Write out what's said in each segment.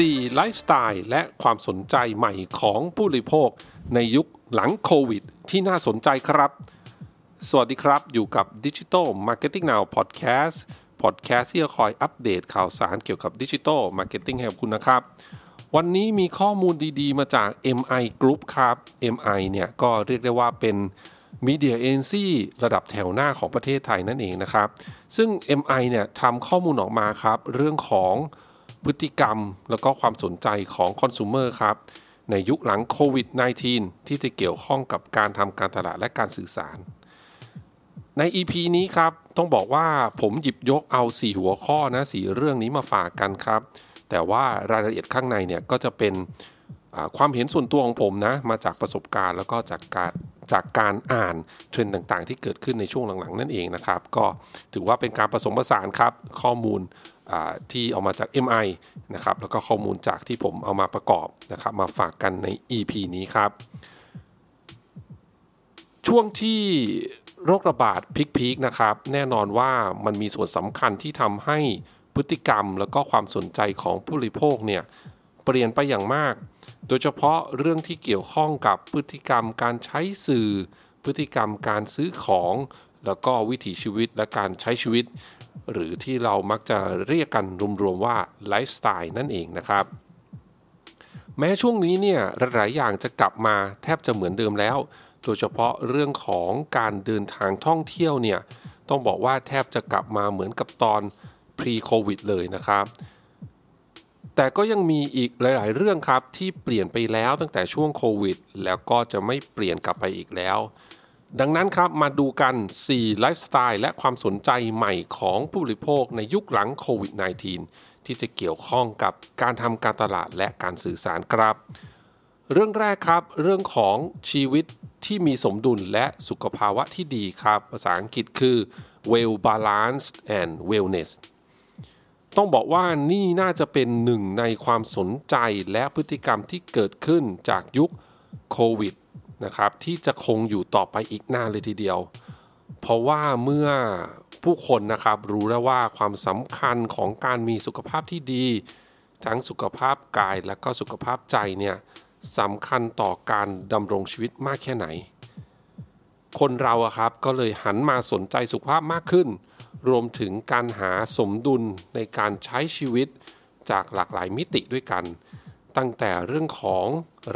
4. ไลฟ์สไตล์และความสนใจใหม่ของผู้บริโภค ในยุคหลังโควิด ที่น่าสนใจครับ สวัสดีครับอยู่กับ Digital Marketing Now Podcast Podcast ที่จะคอยอัปเดตข่าวสารเกี่ยวกับ Digital Marketing ให้กับคุณนะครับ วันนี้มีข้อมูลดีๆ มาจาก MI Group ครับ MI เนี่ยก็เรียกได้ว่าเป็น Media Agency ระดับแถวหน้าของประเทศไทยนั่นเองนะครับ ซึ่ง MI เนี่ยทำข้อมูลออกมาครับ เรื่องของ พฤติกรรม แล้วก็ความสนใจของคอน sumer ครับ ในยุคหลังโควิด -19 ที่จะเกี่ยวข้องกับการทำการตลาดและการสื่อสาร ใน EP นี้ครับ ต้องบอกว่าผมหยิบยกเอา 4 หัวข้อนะสเรื่องนี้มาฝากกันครับ แต่ว่ารายละเอียดข้างในเนี่ยก็จะเป็นความเห็นส่วนตัวของผมนะ มาจากประสบการณ์แล้วก็จากการจากการอ่านเทรนด์ต่างๆ ที่เกิดขึ้นในช่วงหลังๆ นั่นเองนะครับ ก็ถือว่าเป็นการผสมผสานครับ ข้อมูล ที่เอามาจาก MI นะครับแล้วก็ข้อมูลจากที่ผมเอามาประกอบนะครับมาฝากกันใน EP นี้ครับ ช่วงที่โรคระบาดพีคๆนะครับ แน่นอนว่ามันมีส่วนสำคัญที่ทำให้พฤติกรรมแล้วก็ความสนใจของผู้บริโภคเนี่ยเปลี่ยนไปอย่างมาก โดยเฉพาะเรื่องที่เกี่ยวข้องกับพฤติกรรมการใช้สื่อ พฤติกรรมการซื้อของ แล้วก็วิถีชีวิตและการใช้ชีวิต หรือที่เรามักจะเรียกกันรวมๆว่าไลฟ์สไตล์นั่นเองนะครับ แม้ช่วงนี้เนี่ยหลายอย่างจะกลับมาแทบจะเหมือนเดิมแล้ว โดยเฉพาะเรื่องของการเดินทางท่องเที่ยวเนี่ยต้องบอกว่าแทบจะกลับมาเหมือนกับตอน pre covid เลยนะครับ แต่ก็ยังมีอีกหลาย ๆ เรื่องครับที่เปลี่ยนไปแล้วตั้งแต่ช่วงโควิด แล้วก็จะไม่เปลี่ยนกลับไปอีกแล้ว ดังนั้นครับมาดูกัน 4 ไลฟ์สไตล์และความสนใจใหม่ของผู้บริโภคในยุคหลังโควิด -19 ที่จะเกี่ยวข้องกับการทำการตลาดและการสื่อสารครับ เรื่องแรกครับเรื่องของชีวิตที่มีสมดุลและสุขภาวะที่ดีครับ ภาษาอังกฤษคือ well balanced and wellness ต้องบอกว่านี่น่าจะเป็นหนึ่งในความสนใจและพฤติกรรมที่เกิดขึ้นจากยุคโควิด นะครับที่จะคงอยู่ต่อไปอีกนานเลยทีเดียว เพราะว่าเมื่อผู้คนนะครับรู้แล้วว่าความสำคัญของการมีสุขภาพที่ดี ทั้งสุขภาพกายและก็สุขภาพใจเนี่ยสำคัญต่อการดำรงชีวิตมากแค่ไหน คนเราอะครับก็เลยหันมาสนใจสุขภาพมากขึ้น รวมถึงการหาสมดุลในการใช้ชีวิตจากหลากหลายมิติด้วยกัน ตั้งแต่เรื่องของ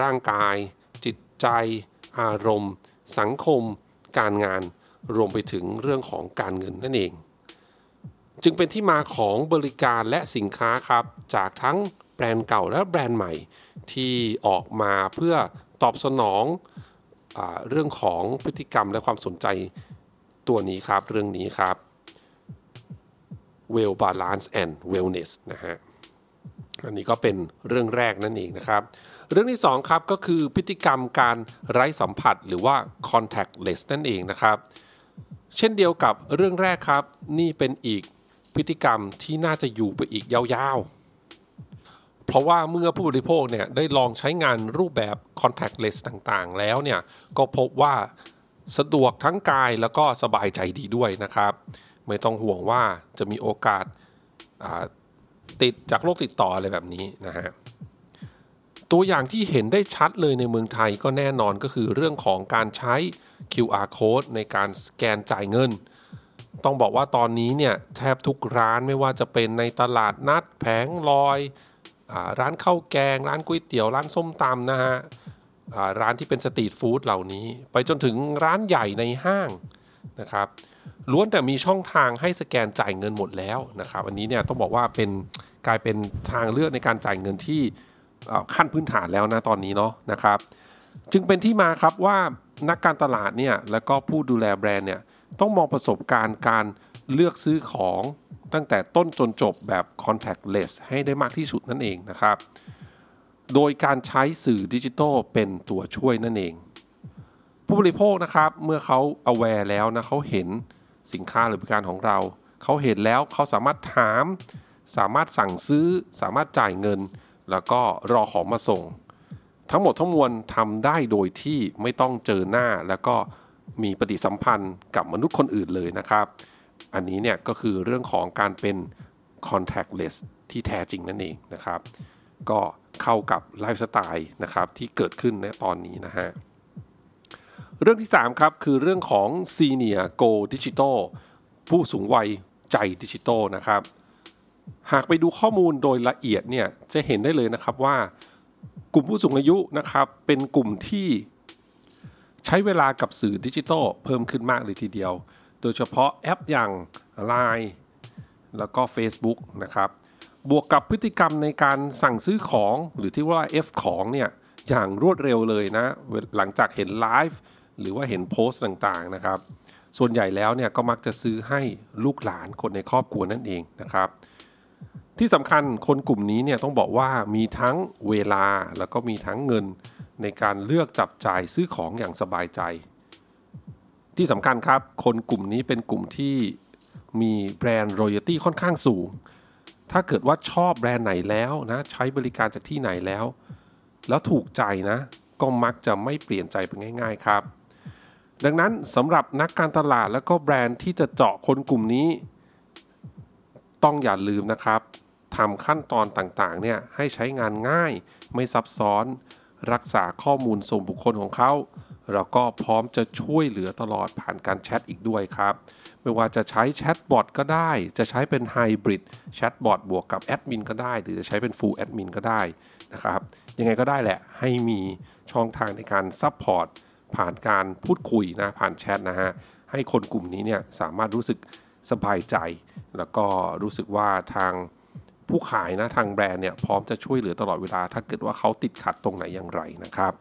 ร่างกาย จิตใจ อารมณ์ สังคม การงานรวมไปถึงเรื่องของการเงินนั่นเอง จึงเป็นที่มาของบริการและสินค้าครับ จากทั้งแบรนด์เก่าและแบรนด์ใหม่ที่ออกมาเพื่อตอบสนองอเรื่องของพฤติกรรมและความสนใจตัวนี้ครับ เรื่องนี้ครับ well balance and wellness นะฮะอันนี้ก็เป็นเรื่องแรกนั่นเองนะครับ เรื่องที่2ครับก็คือพฤติกรรมการไร้สัมผัสหรือว่า contactless นั่นเองนะครับ เช่นเดียวกับเรื่องแรกครับ นี่เป็นอีกพฤติกรรมที่น่าจะอยู่ไปอีกยาวๆ เพราะว่าเมื่อผู้บริโภคเนี่ยได้ลองใช้งานรูปแบบ contactless ต่างๆ แล้วเนี่ยก็พบว่าสะดวกทั้งกายแล้วก็สบายใจดีด้วยนะครับ ไม่ต้องห่วงว่าจะมีโอกาสติดจากโรคติดต่ออะไรแบบนี้นะฮะ ตัวอย่างที่เห็นได้ชัดเลยในเมืองไทยก็แน่นอนก็คือเรื่องของการใช้ QR code ในการสแกนจ่ายเงิน ต้องบอกว่าตอนนี้เนี่ยแทบทุกร้านไม่ว่าจะเป็นในตลาดนัดแผงลอยอร้านข้าวแกง ร้านก๋วยเตี๋ยว ร้านส้มตำนะฮะร้านที่เป็นสตรีทฟู้ดเหล่านี้ ไปจนถึงร้านใหญ่ในห้างนะครับล้วนแต่มีช่องทางให้สแกนจ่ายเงินหมดแล้วนะครับอันนี้เนี่ยต้องบอกว่าเป็นกลายเป็นทางเลือกในการจ่ายเงินที่ ขั้นพื้นฐานแล้วนะตอนนี้เนาะนะครับ จึงเป็นที่มาครับว่านักการตลาดเนี่ยแล้วก็ผู้ดูแลแบรนด์เนี่ยต้องมองประสบการณ์การเลือกซื้อของตั้งแต่ต้นจนจบแบบ contactless ให้ได้มากที่สุดนั่นเองนะครับ โดยการใช้สื่อดิจิทัลเป็นตัวช่วยนั่นเอง ผู้บริโภคนะครับเมื่อเขา aware แล้วนะเขาเห็นสินค้าหรือบริการของเรา เขาเห็นแล้วเขาสามารถถาม สามารถสั่งซื้อ สามารถจ่ายเงิน แล้วก็รอของมาส่ง ทั้งหมดทั้งมวลทำได้โดยที่ไม่ต้องเจอหน้าแล้วก็มีปฏิสัมพันธ์กับมนุษย์คนอื่นเลยนะครับ อันนี้เนี่ยก็คือเรื่องของการเป็น contactless ที่แท้จริงนั่นเองนะครับ ก็เข้ากับไลฟ์สไตล์นะครับที่เกิดขึ้นในตอนนี้นะฮะเรื่องที่ 3 ครับ คือเรื่องของ Senior Go Digital ผู้สูงวัยใจดิจิทัลนะครับ หากไปดูข้อมูลโดยละเอียดเนี่ยจะเห็นได้เลยนะครับว่ากลุ่มผู้สูงอายุนะครับ เป็นกลุ่มที่ใช้เวลากับสื่อดิจิทัลเพิ่มขึ้นมากเลยทีเดียว โดยเฉพาะแอปอย่าง Line แล้วก็ Facebook นะครับ บวกกับพฤติกรรมในการสั่งซื้อของหรือที่ว่า F ของเนี่ยอย่างรวดเร็วเลยนะ หลังจากเห็นไลฟ์หรือว่าเห็นโพสต์ต่างๆนะครับ ส่วนใหญ่แล้วเนี่ยก็มักจะซื้อให้ลูกหลานคนในครอบครัวนั่นเองนะครับ ที่สำคัญคนกลุ่มนี้เนี่ยต้องบอกว่ามีทั้งเวลาแล้วก็มีทั้งเงินในการเลือกจับจ่ายซื้อของอย่างสบายใจ ที่สำคัญครับ คนกลุ่มนี้เป็นกลุ่มที่มีแบรนด์รอยัลตี้ค่อนข้างสูง ถ้าเกิดว่าชอบแบรนด์ไหนแล้วนะใช้บริการจากที่ไหนแล้ว แล้วถูกใจนะ ก็มักจะไม่เปลี่ยนใจไปง่าย ๆครับ ดังนั้นสำหรับนักการตลาดแล้วก็แบรนด์ที่จะเจาะคนกลุ่มนี้ ต้องอย่าลืมนะครับ ทำขั้นตอนต่างๆเนี่ยให้ใช้งานง่ายไม่ซับซ้อน รักษาข้อมูลส่วนบุคคลของเขาเราก็พร้อมจะช่วยเหลือตลอดผ่านการแชทอีกด้วยครับ ไม่ว่าจะใช้แชทบอทก็ได้ จะใช้เป็น hybrid chatbot บวกกับแอดมินก็ได้ หรือจะใช้เป็น full admin ก็ได้นะครับ ยังไงก็ได้แหละ ให้มีช่องทางในการ support ผ่านการพูดคุยนะ ผ่านแชทนะฮะ ให้คนกลุ่มนี้เนี่ยสามารถรู้สึกสบายใจ แล้วก็รู้สึกว่าทาง ผู้ขายนะทางแบรนด์เนี่ยพร้อมจะช่วยเหลือตลอดเวลา ถ้าเกิดว่าเขาติดขัดตรงไหนอย่างไรนะครับ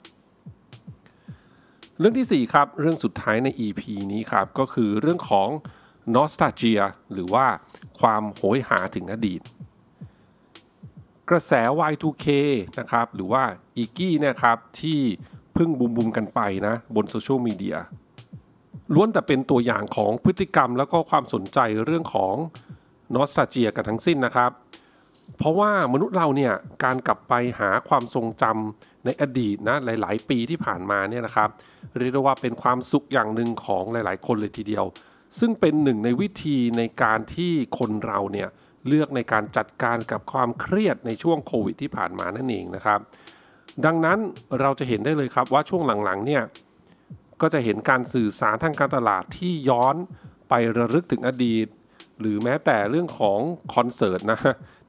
เรื่องที่ 4 ครับ เรื่องสุดท้ายใน EP นี้ครับ ก็คือเรื่องของ nostalgia หรือว่าความโหยหาถึงอดีต กระแส Y2K นะครับ หรือว่าอีกี้เนี่ยครับที่เพิ่งบูมบูมกันไปนะบนโซเชียลมีเดียล้วนแต่เป็นตัวอย่างของพฤติกรรมแล้วก็ความสนใจเรื่องของ nostalgia กันทั้งสิ้นนะครับ เพราะว่ามนุษย์เราเนี่ยการกลับไปหาความทรงจำในอดีตนะหลาย ๆ ปีที่ผ่านมาเนี่ยนะครับเรียกได้ว่าเป็นความสุขอย่างหนึ่งของหลาย ๆ คนเลยทีเดียว ซึ่งเป็นหนึ่งในวิธีในการที่คนเราเนี่ยเลือกในการจัดการกับความเครียดในช่วงโควิดที่ผ่านมานั่นเองนะครับ ดังนั้นเราจะเห็นได้เลยครับว่าช่วงหลัง ๆ เนี่ยก็จะเห็นการสื่อสารทางการตลาดที่ย้อนไประลึกถึงอดีต หรือแม้แต่เรื่องของคอนเสิร์ตนะ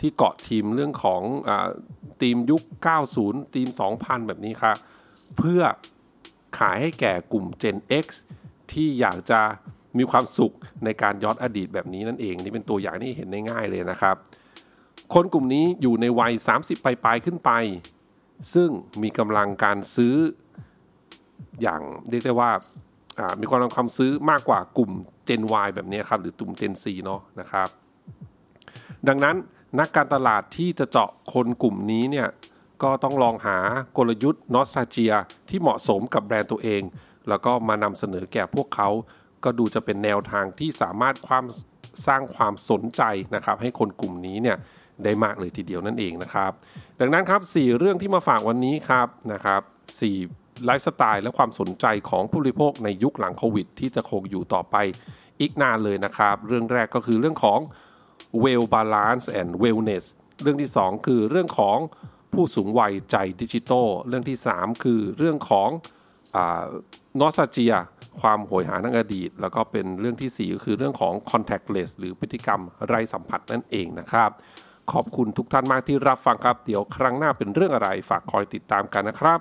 ที่เกาะทีมเรื่องของอทีมยุค 90 ทีม 2000 แบบนี้ครับเพื่อขายให้แก่กลุ่ม Gen X ที่อยากจะมีความสุขในการย้อนอดีตแบบนี้นั่นเอง นี่เป็นตัวอย่างที่เห็นได้ง่ายเลยนะครับ คนกลุ่มนี้อยู่ในวัย 30 ปลายๆขึ้นไป ซึ่งมีกำลังการซื้ออย่างเรียกได้ว่า มีความความซื้อมากกว่ากลุ่ม Gen Y แบบนี้ครับ หรือกลุ่ม Gen C เนาะนะครับ ดังนั้นนักการตลาดที่จะเจาะคนกลุ่มนี้เนี่ยก็ต้องลองหากลยุทธ์นอสตาเจียที่เหมาะสมกับแบรนด์ตัวเอง แล้วก็มานำเสนอแก่พวกเขา ก็ดูจะเป็นแนวทางที่สามารถความสร้างความสนใจนะครับ ให้คนกลุ่มนี้เนี่ยได้มากเลยทีเดียวนั่นเองนะครับ ดังนั้นครับ 4 เรื่องที่มาฝากวันนี้ครับนะครับ4 ไลฟ์สไตล์และความสนใจของผู้บริโภคในยุคหลังโควิด ที่จะคงอยู่ต่อไปอีกนานเลยนะครับ เรื่องแรกก็คือเรื่องของ well balance and wellness เรื่องที่ 2 คือเรื่องของผู้สูงวัยใจดิจิทัลเรื่องที่ 3 คือเรื่องของนอสเจีย ความโหยหาทางอดีต แล้วก็เป็นเรื่องที่ 4 ก็คือเรื่องของ contactless หรือพฤติกรรมไร้สัมผัสนั่นเองนะครับ ขอบคุณทุกท่านมากที่รับฟังครับ เดี๋ยวครั้งหน้าเป็นเรื่องอะไรฝากคอยติดตามกันนะครับ